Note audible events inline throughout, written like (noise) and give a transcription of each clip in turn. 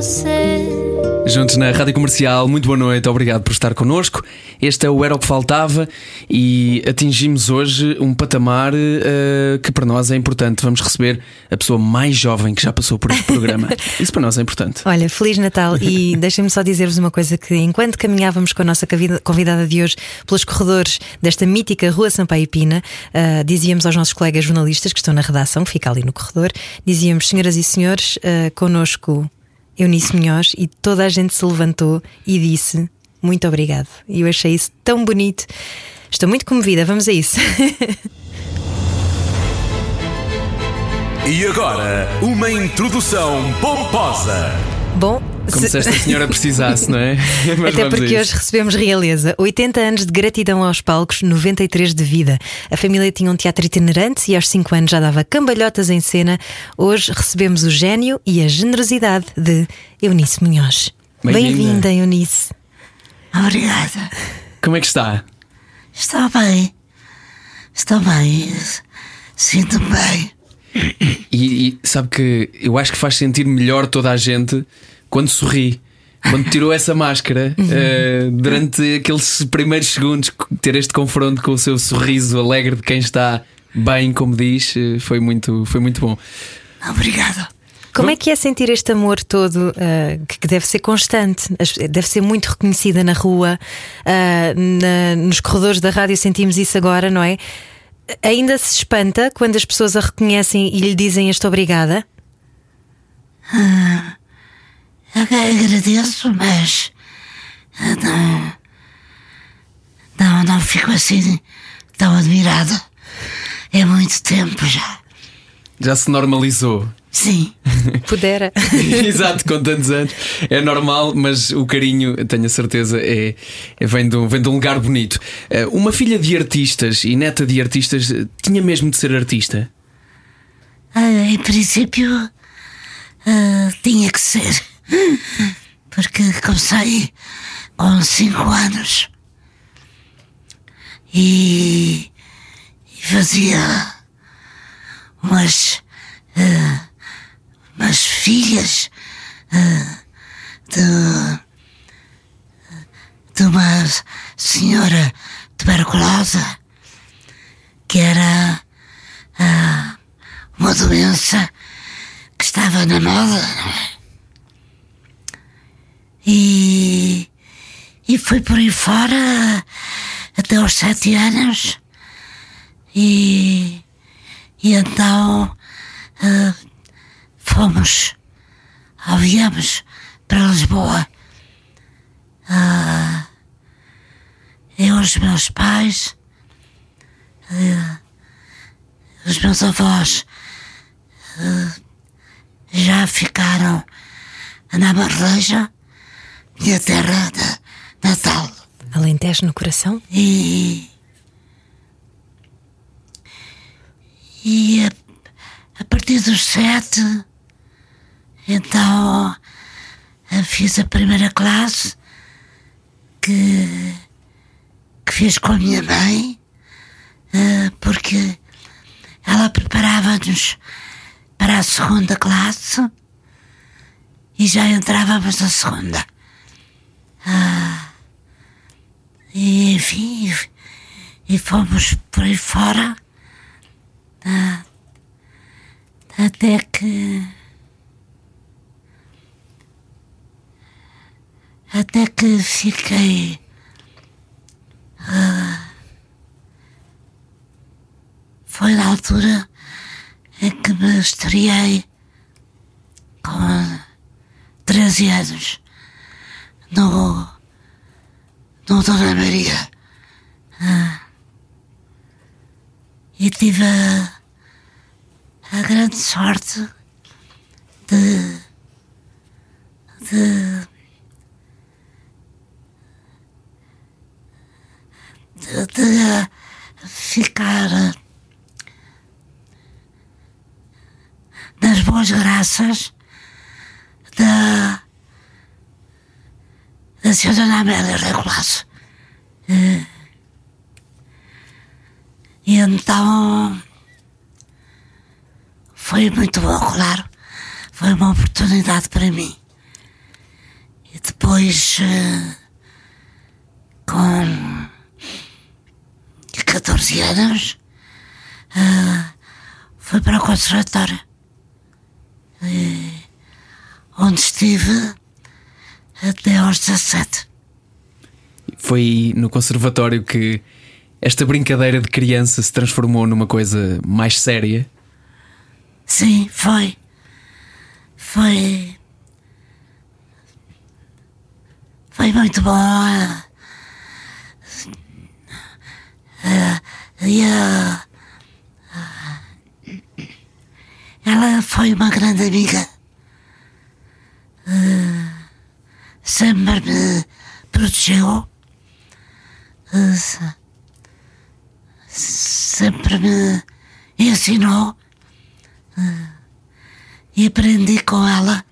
você. Juntos na Rádio Comercial, muito boa noite, obrigado por estar connosco. Este é o Era o que Faltava e atingimos hoje um patamar uh, que para nós é importante. Vamos receber a pessoa mais jovem que já passou por este programa. (laughs) Isso para nós é importante. Olha, Feliz Natal e (laughs) deixem-me só dizer-vos uma coisa: que enquanto caminhávamos com a nossa convidada de hoje pelos corredores desta mítica Rua Sampaio Pina, uh, dizíamos aos nossos colegas jornalistas que estão na redação, que fica ali no corredor, dizíamos, senhoras e senhores, uh, connosco Eunice Munhoz e toda a gente se levantou e disse muito obrigado. E eu achei isso tão bonito. Estou muito comovida, vamos a isso. (laughs) E agora, uma introdução pomposa. Bom, como se esta senhora precisasse, não é? (laughs) Mas Até porque hoje recebemos realeza. 80 anos de gratidão aos palcos, 93 de vida. A família tinha um teatro itinerante e aos 5 anos já dava cambalhotas em cena. Hoje recebemos o gênio e a generosidade de Eunice Munhoz. Bem-vinda, Bem Eunice. Obrigada. Como é que está? Estou bem. Estou bem. Sinto-me bem. E, e, sabe que eu acho que faz sentir melhor toda a gente quando sorri. Quando tirou essa máscara, uh, durante aqueles primeiros segundos, ter este confronto com o seu sorriso alegre de quem está bem, como diz, uh, foi muito, foi muito bom. Obrigado. Como é que é sentir este amor todo uh, que deve ser constante, deve ser muito reconhecida na rua, na, nos corredores da rádio sentimos isso agora, não é? Ainda se espanta quando as pessoas a reconhecem e lhe dizem este obrigada? Ah, agradeço, mas não, não, não fico assim tão admirada. É muito tempo já. Já se normalizou. Sim. (laughs) Pudera. (laughs) Exato, com tantos anos. É normal, mas o carinho, tenho a certeza, é, é vem, de um, vem de um lugar bonito. Eh, uma filha de artistas e neta de artistas tinha mesmo de ser artista? Ah, em princípio, uh, tinha que ser. Porque comecei com 5 anos e, e fazia umas. Uh, umas filhas uh, de, de uma senhora tuberculosa que era uh, uma doença que estava na moda. É? E, e fui por aí fora até aos sete anos. E, e então uh, fomos, viemos para Lisboa. Uh, eu, os meus pais, uh, os meus avós já ficaram na Barreja, minha terra de natal. Alentejo no coração? E. E a, a partir dos sete então fiz a primeira classe que, que fiz com a minha mãe, eh, porque ela preparava-nos para a segunda classe e já entrávamos na segunda. Ah, e enfim, e fomos por aí fora ah, até que até que fiquei. Uh, foi na altura em que me estreiei com 13 anos no, no Dona Maria. Uh, e tive a, a grande sorte de, de de ficar boas graças da, senhora Amélia Regulasso. E, e então foi muito bom, claro. Foi uma oportunidade para mim. E depois, eh, com 14 anos, eh, fui para o conservatório. E, onde estive até aos 17. Foi no conservatório que esta brincadeira de criança se transformou numa coisa mais séria. Sim, foi. Foi. Foi muito bom. Eh, E eh, ela foi uma grande amiga. Eh, Sempre me protegeu. Eh, se- Sempre me ensinou e aprendi com ela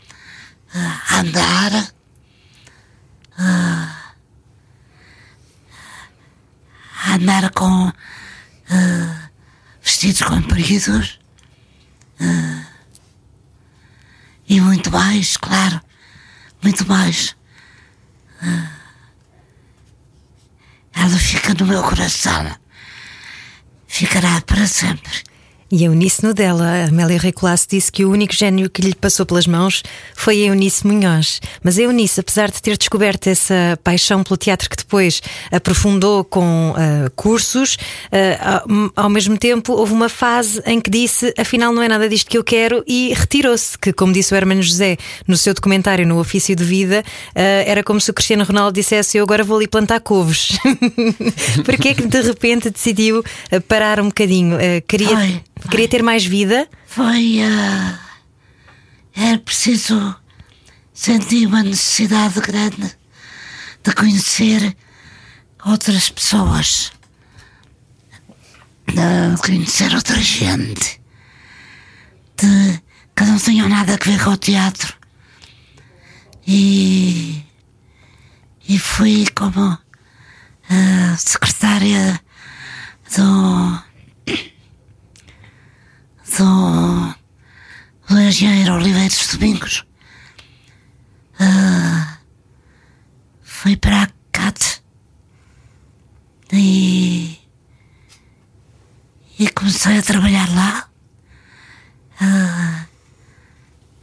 ah, a andar, a andar com vestidos compridos e muito mais, claro, muito mais. Ela fica no meu coração, ficará para sempre. E a Eunice no dela, a Amélia Recolasso disse que o único gênio que lhe passou pelas mãos foi a Eunice Munhoz. Mas a Eunice, apesar de ter descoberto essa paixão pelo teatro que depois aprofundou com ah, cursos, ah, ao, mesmo tempo houve uma fase em que disse afinal não é nada disto que eu quero e retirou-se, que como disse o Hermano José no seu documentário no Ofício de Vida, ah, era como se o Cristiano Ronaldo dissesse eu agora vou ali plantar couves. (laughs) Porquê é que de repente decidiu parar um bocadinho? Queria, Queria ter mais vida? Foi. ah, era preciso. Senti uma necessidade grande de conhecer outras pessoas, de conhecer outra gente, de que não tenham nada a ver com o teatro. E. E fui como ah, secretária do do, do engenheiro Oliveiros Domingos. Ah, fui para a CAT e, e comecei a trabalhar lá. Ah,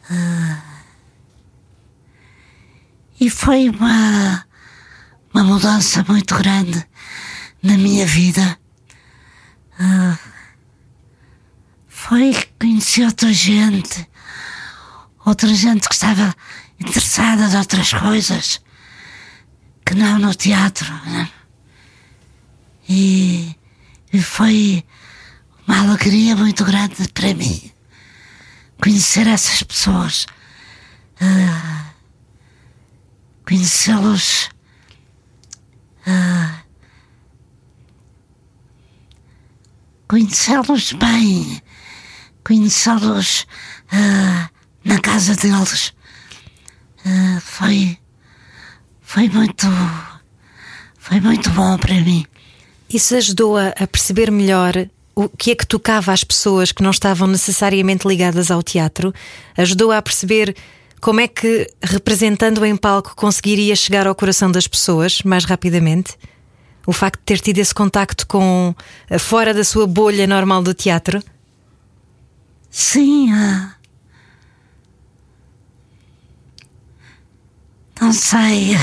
ah, e foi uma, uma mudança muito grande na minha vida. Ah, foi conhecer outra gente, outra gente que estava interessada em outras coisas, que não no teatro. né? E, e foi uma alegria muito grande para mim conhecer essas pessoas, ah, conhecê-los. ah, conhecê-los bem, conhecê-los ah, na casa deles. Ah, foi, foi muito, foi muito bom para mim. Isso ajudou-a a perceber melhor o que é que tocava às pessoas que não estavam necessariamente ligadas ao teatro? Ajudou-a a perceber como é que, representando em palco, conseguiria chegar ao coração das pessoas mais rapidamente? O facto de ter tido esse contacto com eh, fora da sua bolha normal do teatro? Sim, ah, não sei.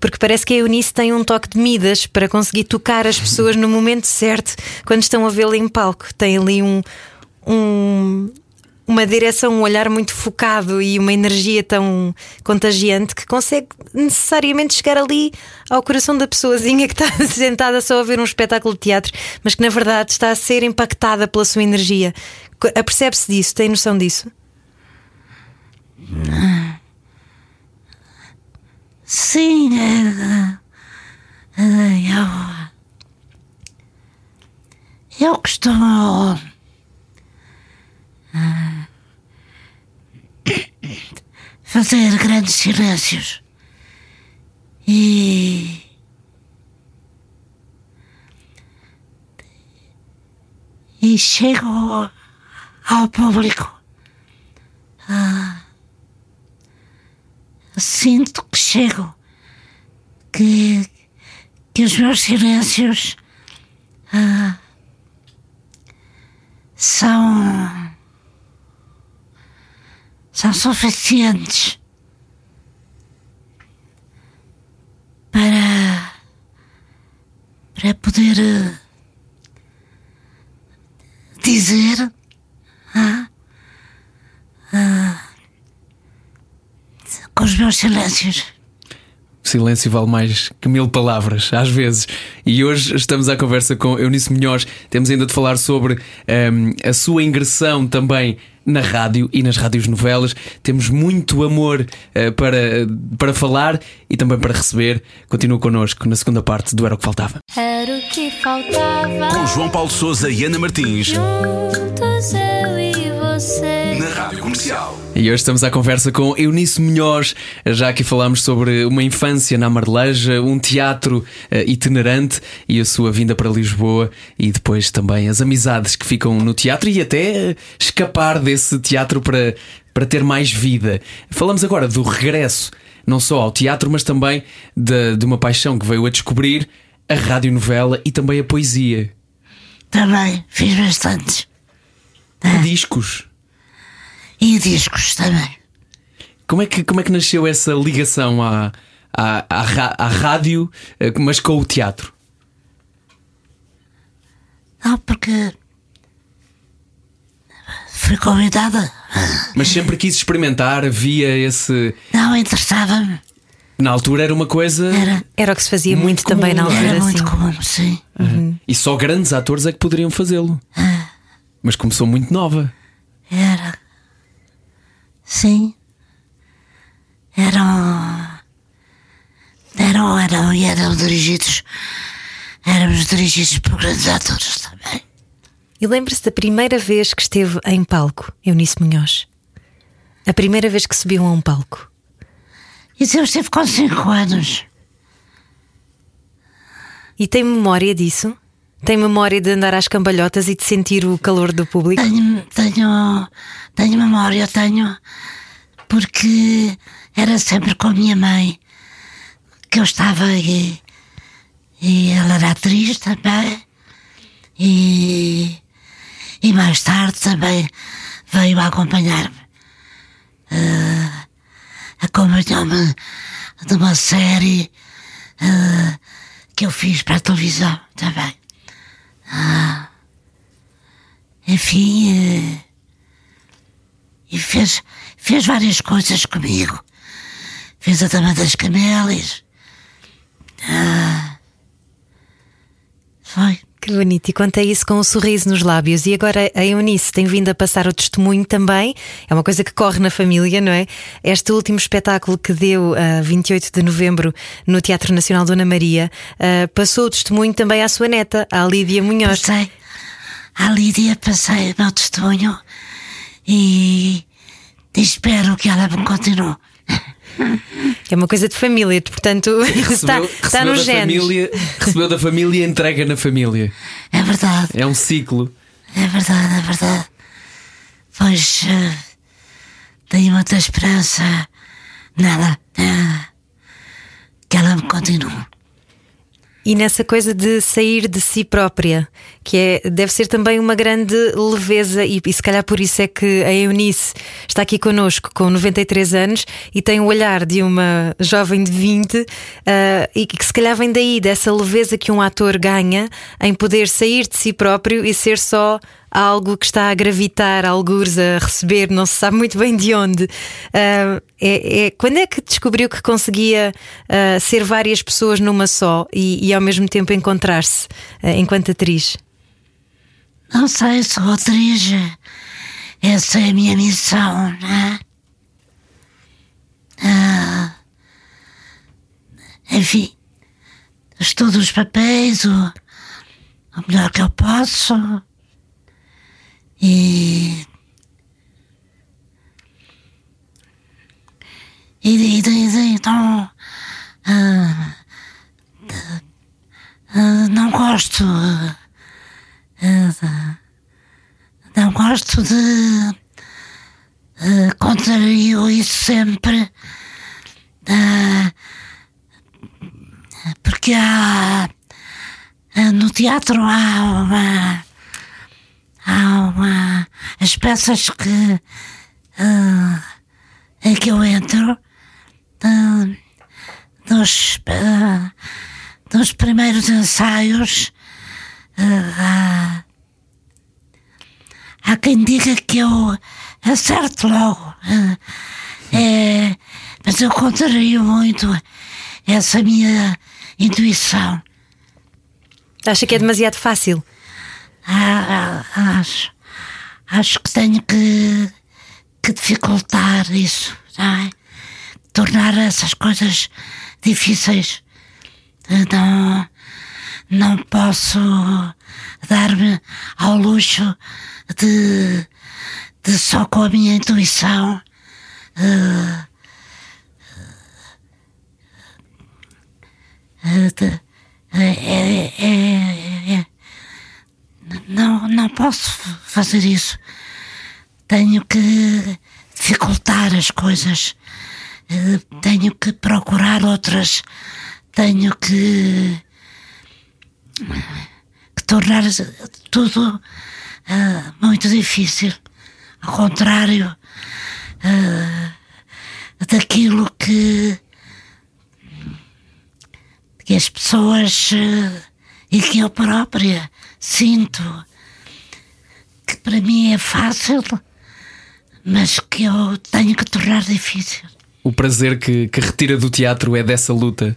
Porque parece que a Eunice tem um toque de Midas para conseguir tocar as pessoas no momento certo quando estão a vê-la em palco. Tem ali um, um- uma direção, um olhar muito focado e uma energia tão contagiante que consegue necessariamente chegar ali ao coração da pessoazinha que está (laughs) sentada só a ver um espetáculo de teatro, mas que na verdade está a ser impactada pela sua energia. Apercebe-se disso? Tem noção disso? Sim, é, é, eu. Eu costumo fazer grandes silêncios. E. E chego ao público. Ah, sinto que chego, que, que os meus silêncios ah, são, são suficientes para, para poder eh, dizer ah, ah, com os meus silêncios. Silêncio vale mais que mil palavras, às vezes. E hoje estamos à conversa com Eunice Munhoz. Temos ainda de falar sobre ehm, a sua ingressão também na rádio e nas rádios novelas. Temos muito amor eh, para, para falar e também para receber. Continua connosco na segunda parte do Era o que Faltava. Era o que faltava. Com João Paulo Souza e Ana Martins. Juntos eu e você. Na Rádio Comercial. E hoje estamos à conversa com Eunice Munhoz. Já aqui falámos sobre uma infância na Marleja, um teatro eh, itinerante e a sua vinda para Lisboa e depois também as amizades que ficam no teatro e até escapar desse teatro para, para ter mais vida. Falamos agora do regresso, não só ao teatro, mas também de, de uma paixão que veio a descobrir, a radionovela e também a poesia. Também fiz bastantes. Discos. E discos também. Como é que, como é que nasceu essa ligação à, à, à, à rádio, eh, mas com o teatro? Não, porque fui convidada. Mas sempre quis experimentar, havia esse. Não interessava-me. Na altura era uma coisa. Era, Era o que se fazia Muito muito, também na comum, não é? altura. era muito assim. comum, sim. Uhum. E só grandes atores é que poderiam fazê-lo. Mas começou muito nova. Era. Sim. Eram. Eram, eram, e eram dirigidos. Éramos dirigidos por grandes atores também. E lembra-se da primeira vez que esteve em palco, Eunice Munhoz? A primeira vez que subiu a um palco. Isso eu estive com 5 anos. E tem memória disso? Tem memória de andar às cambalhotas e de sentir o calor do público? Tenho, tenho, tenho memória, tenho, porque era sempre com a minha mãe que eu estava e, e ela era atriz também e, e mais tarde também veio acompanhar-me. Ah, Acompanhou-me de uma série ah, que eu fiz para a televisão também. Enfim, eh, e fez, fez várias coisas comigo. Fez a Dama das Camélias. Ah, foi. Que bonito, e conta isso com um sorriso nos lábios. E agora a Eunice tem vindo a passar o testemunho também, é uma coisa que corre na família, não é? Este último espetáculo que deu a 28 de novembro no Teatro Nacional Dona Maria ah, passou o testemunho também à sua neta, à Lídia Munhoz. Passei. À Lídia passei o meu testemunho e, espero que ela continue. É uma coisa de família, portanto (laughs) está, Recebeu, está recebeu nos da genes. família, recebeu da família e entrega na família. É verdade. É um ciclo. É verdade, é verdade. Pois eh, tenho muita esperança. Nada. eh, que ela me continue. E nessa coisa de sair de si própria, que é, deve ser também uma grande leveza, e, e se calhar por isso é que a Eunice está aqui connosco com 93 anos e tem o olhar de uma jovem de 20, ah, e que se calhar vem daí, dessa leveza que um ator ganha em poder sair de si próprio e ser só algo que está a gravitar, algures a receber, não se sabe muito bem de onde. Ah, é, é- quando é que descobriu que conseguia ah, ser várias pessoas numa só e, e ao mesmo tempo encontrar-se ah, enquanto atriz? Não sei, sou atriz. Essa é a minha missão, né? Enfim, estudo os papéis o, o melhor que eu posso. E. e, e, então ah, ah, não gosto ah, não gosto de ah, contrario isso sempre ah, porque há no teatro há uma há uma as peças que ah, em que eu entro nos, ah, nos primeiros ensaios ah, há, quem diga que eu acerto logo é, mas eu contrario muito essa minha intuição Acha que é demasiado fácil? Ah, acho, acho que tenho que, que dificultar isso, é? Tornar essas coisas difíceis. Não, não posso dar-me ao luxo de, de só com a minha intuição é- é- é- não, não posso fazer isso. Tenho que dificultar as coisas. Eh, Tenho que procurar outras. Tenho que, que tornar tudo eh, muito difícil. Ao contrário eh, daquilo que, que as pessoas eh, e que eu própria sinto que para mim é fácil, mas que eu tenho que tornar difícil. O prazer que, que retira do teatro é dessa luta.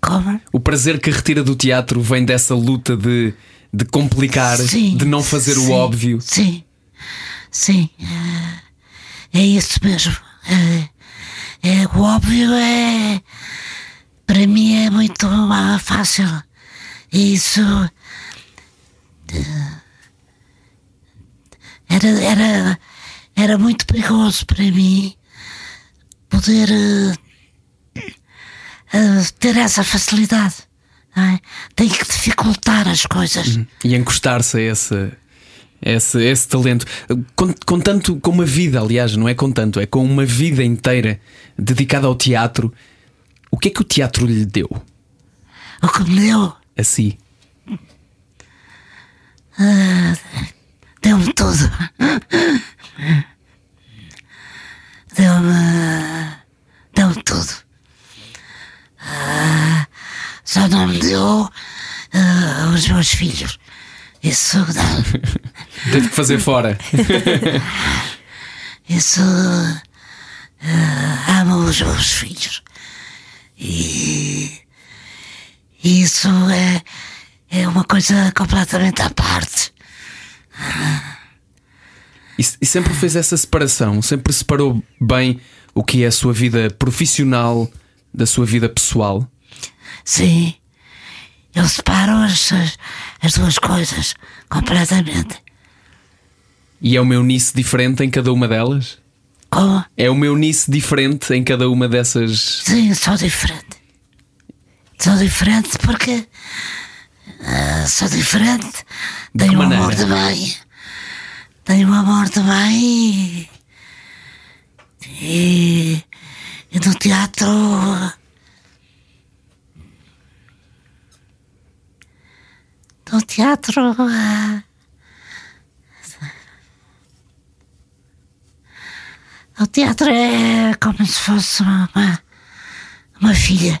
Como? O prazer que retira do teatro vem dessa luta de, de complicar, Sim, de não fazer sim, o óbvio. Sim, sim, é, é isso mesmo. É, é, o óbvio é. Para mim é muito ah, fácil. Isso. Era, era, era muito perigoso para mim poder eh, eh, ter essa facilidade. é? Tenho que dificultar as coisas. E encostar-se a esse, esse, esse talento. Com, com tanto, com uma vida, aliás, não é com tanto, é com uma vida inteira dedicada ao teatro. O que é que o teatro lhe deu O que me deu, a si? deu-me tudo. Deu-me. Deu-me tudo. Ah, só não me deu ah, os meus filhos. Isso. (laughs) Teve que fazer fora. (laughs) Isso. ah, amo os meus filhos. E. Isso é. É uma coisa completamente à parte. E, e sempre fez essa separação, sempre separou bem o que é a sua vida profissional da sua vida pessoal. Sim, eu separo as, as, as duas coisas completamente. E é uma eunice diferente em cada uma delas? Como? É uma eunice diferente em cada uma dessas. Sim, sou diferente. Sou diferente porque. ah, sou diferente. Tenho um maneira? amor de mãe. Tenho um amor de mãe. E. E no teatro. No teatro. ah, O teatro é como se fosse uma, uma filha.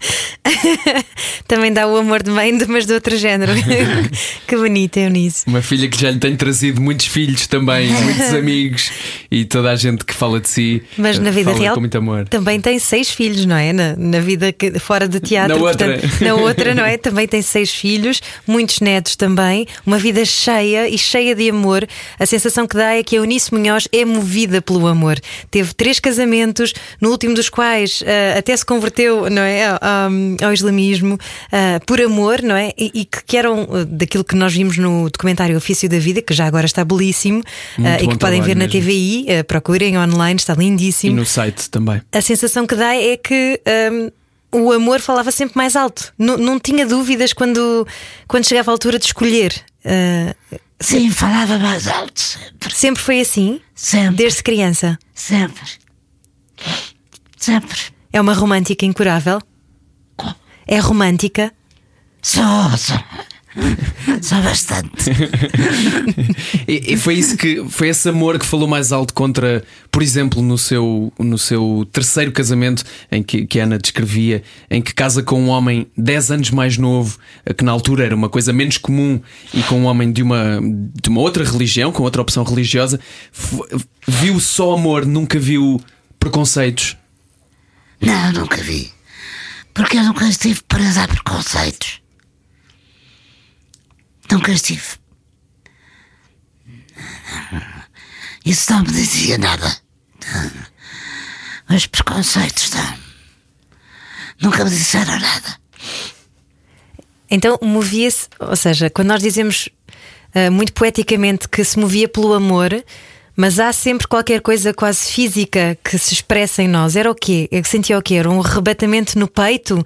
(laughs) Também dá o amor de mãe, mas de outro género. (laughs) que bonito, Eunice. Uma filha que já lhe tem trazido muitos filhos também, (laughs) muitos amigos e toda a gente que fala de si. Mas na vida real também tem seis filhos, não é? Na, na vida que- fora de teatro. Na outra. portanto, na outra, não é? Também tem seis filhos, muitos netos também, uma vida cheia e cheia de amor. A sensação que dá é que a Eunice Munhoz é movida pelo amor. Teve três casamentos, no último dos quais ah, até se converteu, não é? Ao islamismo ah, por amor, não é? E, e que, que eram ah, daquilo que nós vimos no documentário Ofício da Vida, que já agora está belíssimo Muito e que podem ver trabalho na mesmo. TVI, ah, procurem online, está E lindíssimo. no site também. A sensação que dá é que. hum, o amor falava sempre mais alto. Não, não tinha dúvidas quando, quando chegava a altura de escolher. Ah, Sim, falava mais alto sempre. sempre foi assim, Sempre. desde criança. Sempre. Sempre. É uma romântica incurável. É romântica. Sou, sou. Sou bastante. E, e foi isso que foi esse amor que falou mais alto contra, por exemplo, no seu, no seu terceiro casamento, em que, que a Ana descrevia, em que casa com um homem 10 anos mais novo, que na altura era uma coisa menos comum, e com um homem de uma, de uma outra religião, com outra opção religiosa, viu só amor, nunca viu preconceitos. Não, nunca vi. Porque eu nunca estive presa a preconceitos. Nunca estive. Isso não me dizia nada. Os preconceitos não. Nunca me disseram nada. Então movia-se, ou seja, quando nós dizemos ah, muito poeticamente que se movia pelo amor, mas há sempre qualquer coisa quase física que se expressa em nós. Era o quê? Eu sentia o quê? Era um arrebatamento no peito?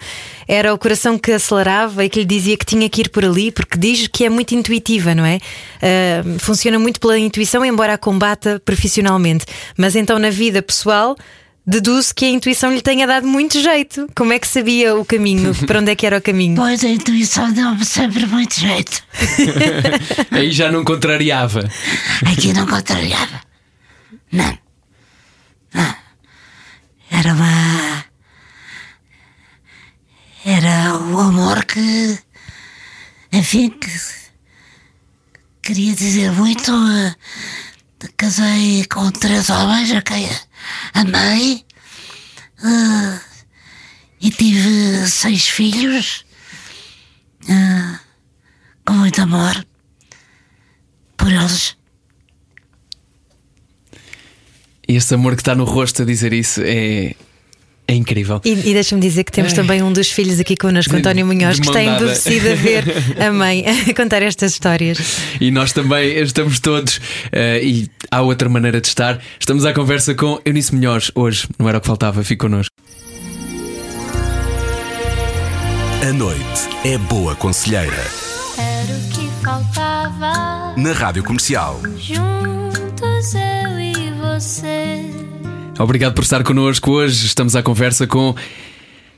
Era o coração que acelerava e que lhe dizia que tinha que ir por ali? Porque diz que é muito intuitiva, não é? Ah, funciona muito pela intuição, embora a combata profissionalmente. Mas então na vida pessoal. Deduzo que a intuição lhe tenha dado muito jeito. Como é que sabia o caminho? (laughs) Para onde é que era o caminho? Pois a intuição deu-me sempre muito jeito. (laughs) Aí já não contrariava. Aqui não contrariava. Não. Não. Era uma. Era o amor que. Enfim, que. Queria dizer muito. Casei com três homens amei. eh, E tive seis filhos. eh, Com muito amor. Por eles. E esse amor que está no rosto a dizer isso é, é incrível. E, e deixa-me dizer que temos também um dos filhos aqui connosco, António Munhoz, que está endurecido a ver a (laughs) mãe a (laughs) contar estas histórias. E nós também estamos todos, eh, e há outra maneira de estar. Estamos à conversa com Eunice Melhores hoje, não era o que faltava, fique connosco. A noite é boa conselheira. Era o que faltava. Na Rádio Comercial. Juntos eu e você. Obrigado por estar connosco hoje. Estamos à conversa com.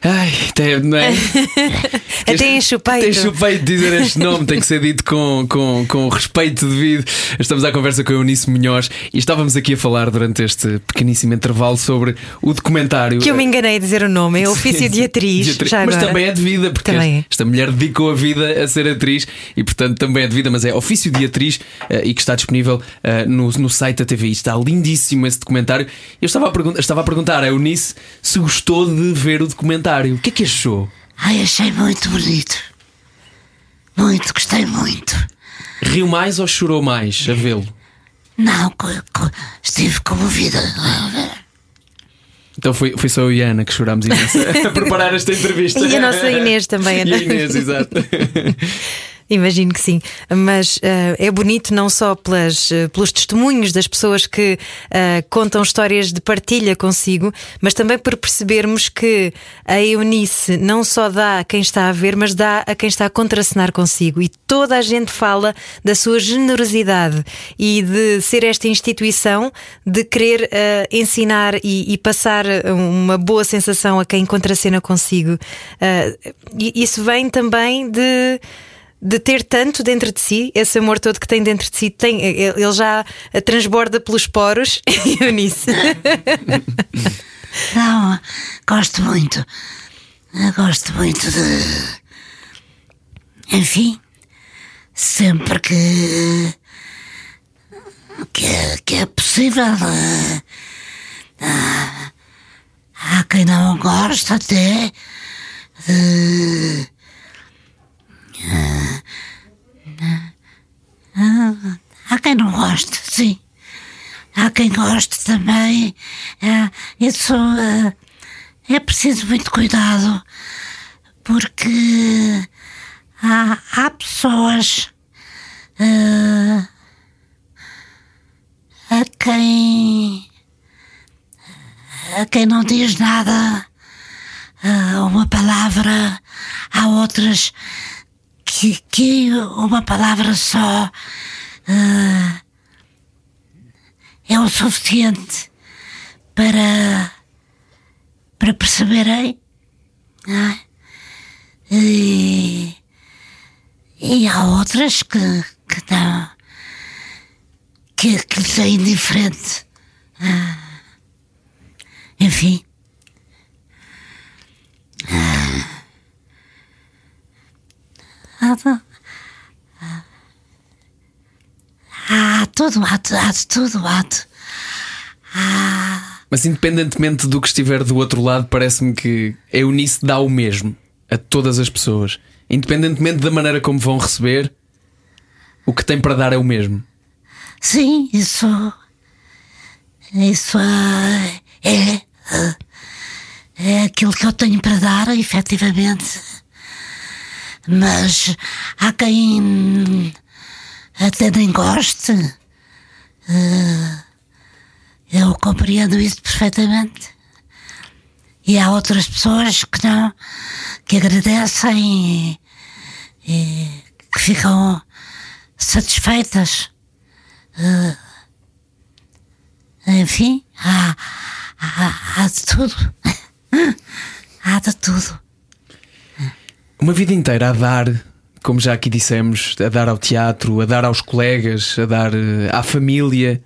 Ai, até, não é? (laughs) Até enche o peito. Tem chupeito de dizer este nome, tem que ser dito com, com, com respeito devido. Estamos à conversa com a Eunice Munhoz e estávamos aqui a falar durante este pequeníssimo intervalo sobre o documentário. Que eu me enganei a dizer o nome, é (laughs) ofício de atriz. De atri- Já mas agora. também é de vida, porque Também é. esta mulher dedicou a vida a ser atriz e, portanto, também é de vida, mas é ofício de atriz eh, e que está disponível eh, no, no site da TVI. Está lindíssimo esse documentário. Eu estava a, estava a perguntar a Eunice se gostou de ver o documentário. O que é que achou? Ai, achei muito bonito. Muito, gostei muito. Riu mais ou chorou mais a vê-lo? Não, co- co- estive comovida. Então foi, foi só eu e a Ana que chorámos imenso (laughs) a preparar esta entrevista. E a nossa Inês também, E a Inês, exato. (laughs) Imagino que sim, mas eh, é bonito não só pelas, eh, pelos testemunhos das pessoas que eh, contam histórias de partilha consigo, mas também por percebermos que a Eunice não só dá a quem está a ver, mas dá a quem está a contracenar consigo. E toda a gente fala da sua generosidade e de ser esta instituição de querer ensinar e, e passar uma boa sensação a quem contracena consigo. Isso vem também de de ter tanto dentro de si, esse amor todo que tem dentro de si, tem, ele já transborda pelos poros (laughs) e eu (laughs) nisso. Não, gosto muito. Eu Gosto muito de. Enfim, sempre que. que, é- que é possível. ah, há quem não gosta até. de- há quem não goste, sim. Há quem goste também. É, isso é, é preciso muito cuidado, porque há, há pessoas a quem a quem não diz nada uma palavra, há outras que, que uma palavra só uh, é o suficiente para, para perceberem. É? E, e há outras que, que não, que, que lhes é indiferente. Uh, enfim. Há há, há de tudo, há de. Mas independentemente do que estiver do outro lado, parece-me que a Eunice dá o mesmo a todas as pessoas. Independentemente da maneira como vão receber, o que tem para dar é o mesmo. Sim, isso. Isso é. É, é aquilo que eu tenho para dar, efetivamente. Mas há quem até nem goste. Eh, eu compreendo isso perfeitamente. E há outras pessoas que não, que agradecem e, e que ficam satisfeitas. Uh, enfim, há, há, há de tudo. (laughs) há de tudo. Uma vida inteira a dar, como já aqui dissemos, a dar ao teatro, a dar aos colegas, a dar eh, à família.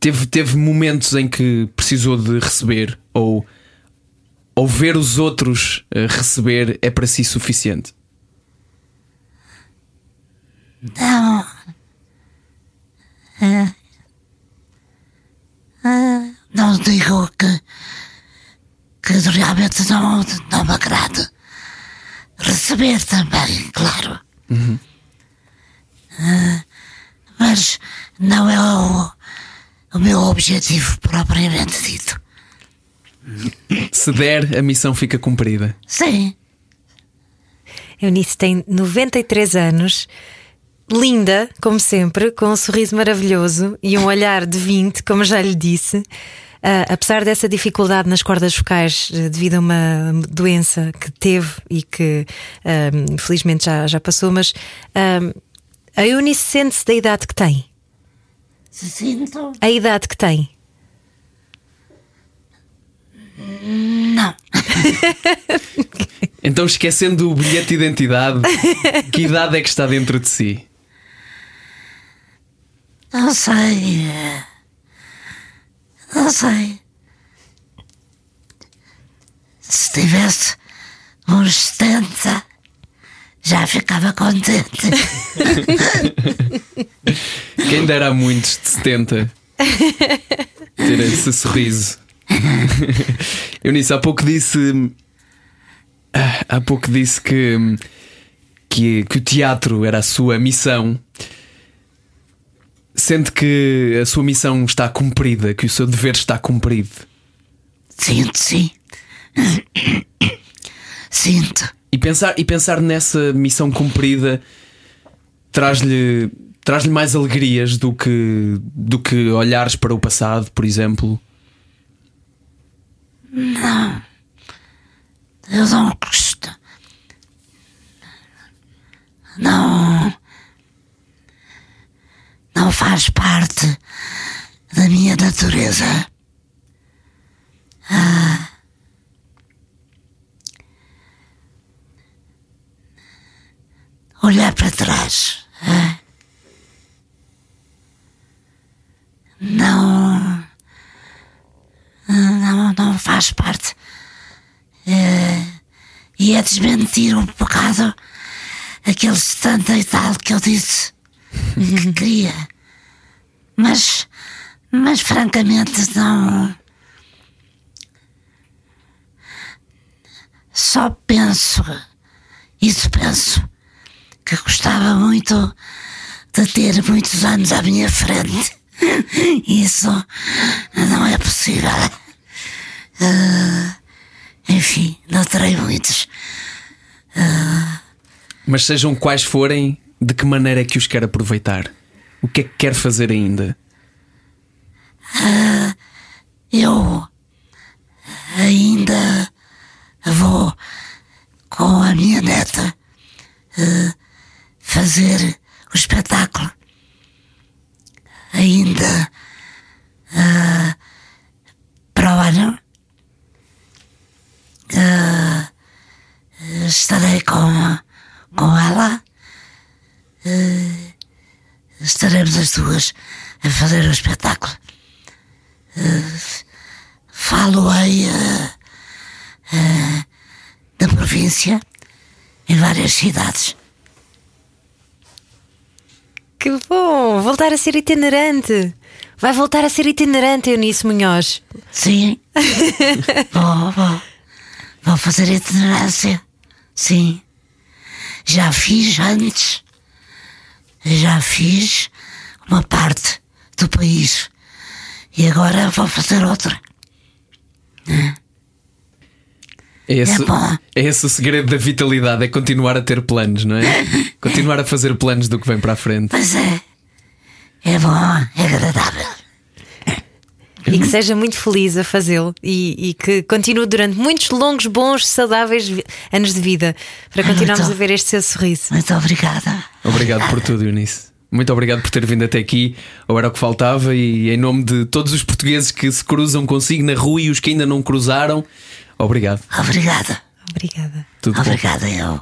Teve, teve momentos em que precisou de receber ou, ou ver os outros eh, receber é para si suficiente? Não. É. É. Não digo que, que realmente não, não me agrada receber também, claro. Uhum. Uh, mas não é o, o meu objetivo propriamente dito. Se der, a missão fica cumprida. Sim. Eunice tem 93 anos, linda, como sempre, com um sorriso maravilhoso e um olhar de 20, como já lhe disse. Uh, apesar dessa dificuldade nas cordas vocais uh, devido a uma doença que teve e que uh, felizmente já, já passou, mas a Eunice sente-se da idade que tem? Se sinto? A idade que tem? Não. (laughs) então, esquecendo o bilhete de identidade, que idade é que está dentro de si? Não sei. Não sei. Se tivesse uns 70, já ficava contente. (laughs) Quem dera muitos de 70 ter esse sorriso. Eunice, há pouco disse. Há pouco disse que, que, que o teatro era a sua missão. Sente que a sua missão está cumprida, que o seu dever está cumprido. Sinto, sim. (coughs) Sinto. E pensar, e pensar nessa missão cumprida traz-lhe traz-lhe mais alegrias do que, do que olhares para o passado, por exemplo. Não. Eu não gosto. Não não faz parte da minha natureza. Ah, olhar para trás. Ah, não, não, não faz parte. É, e é desmentir um bocado aquele 70 e tal que eu disse que queria. Mas, mas francamente não. Só penso, isso penso, que gostava muito de ter muitos anos à minha frente. Isso não é possível. Uh, enfim, não terei muitos. Mas sejam quais forem, de que maneira é que os quer aproveitar? O que é que quer fazer ainda? Eu ainda vou com a minha neta eh, fazer o espetáculo. Ainda eh, para o ano estarei com, com ela. Estaremos as duas a fazer o espetáculo. Falo-ei eh, eh, da província em várias cidades. Que bom! Voltar a ser itinerante. Vai voltar a ser itinerante, Eunice Munhoz. Sim. (laughs) vou, vou. Vou fazer itinerância. Sim. Já fiz antes. Já fiz uma parte do país. E agora vou fazer outra. É esse, É bom. é esse o segredo da vitalidade, é continuar a ter planos, não é? (laughs) continuar a fazer planos do que vem para a frente. Pois é. É bom, é agradável. E que seja muito feliz a fazê-lo e, e que continue durante muitos longos, bons, saudáveis anos de vida para continuarmos muito- a ver este seu sorriso. Muito obrigada. Obrigado por tudo, Eunice. Muito obrigado por ter vindo até aqui. Ou era o que faltava. E em nome de todos os portugueses que se cruzam consigo na rua e os que ainda não cruzaram, obrigado. Obrigada. Obrigada. Tudo bom. Obrigada, eu.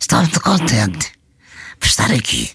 Estou muito contente por estar aqui.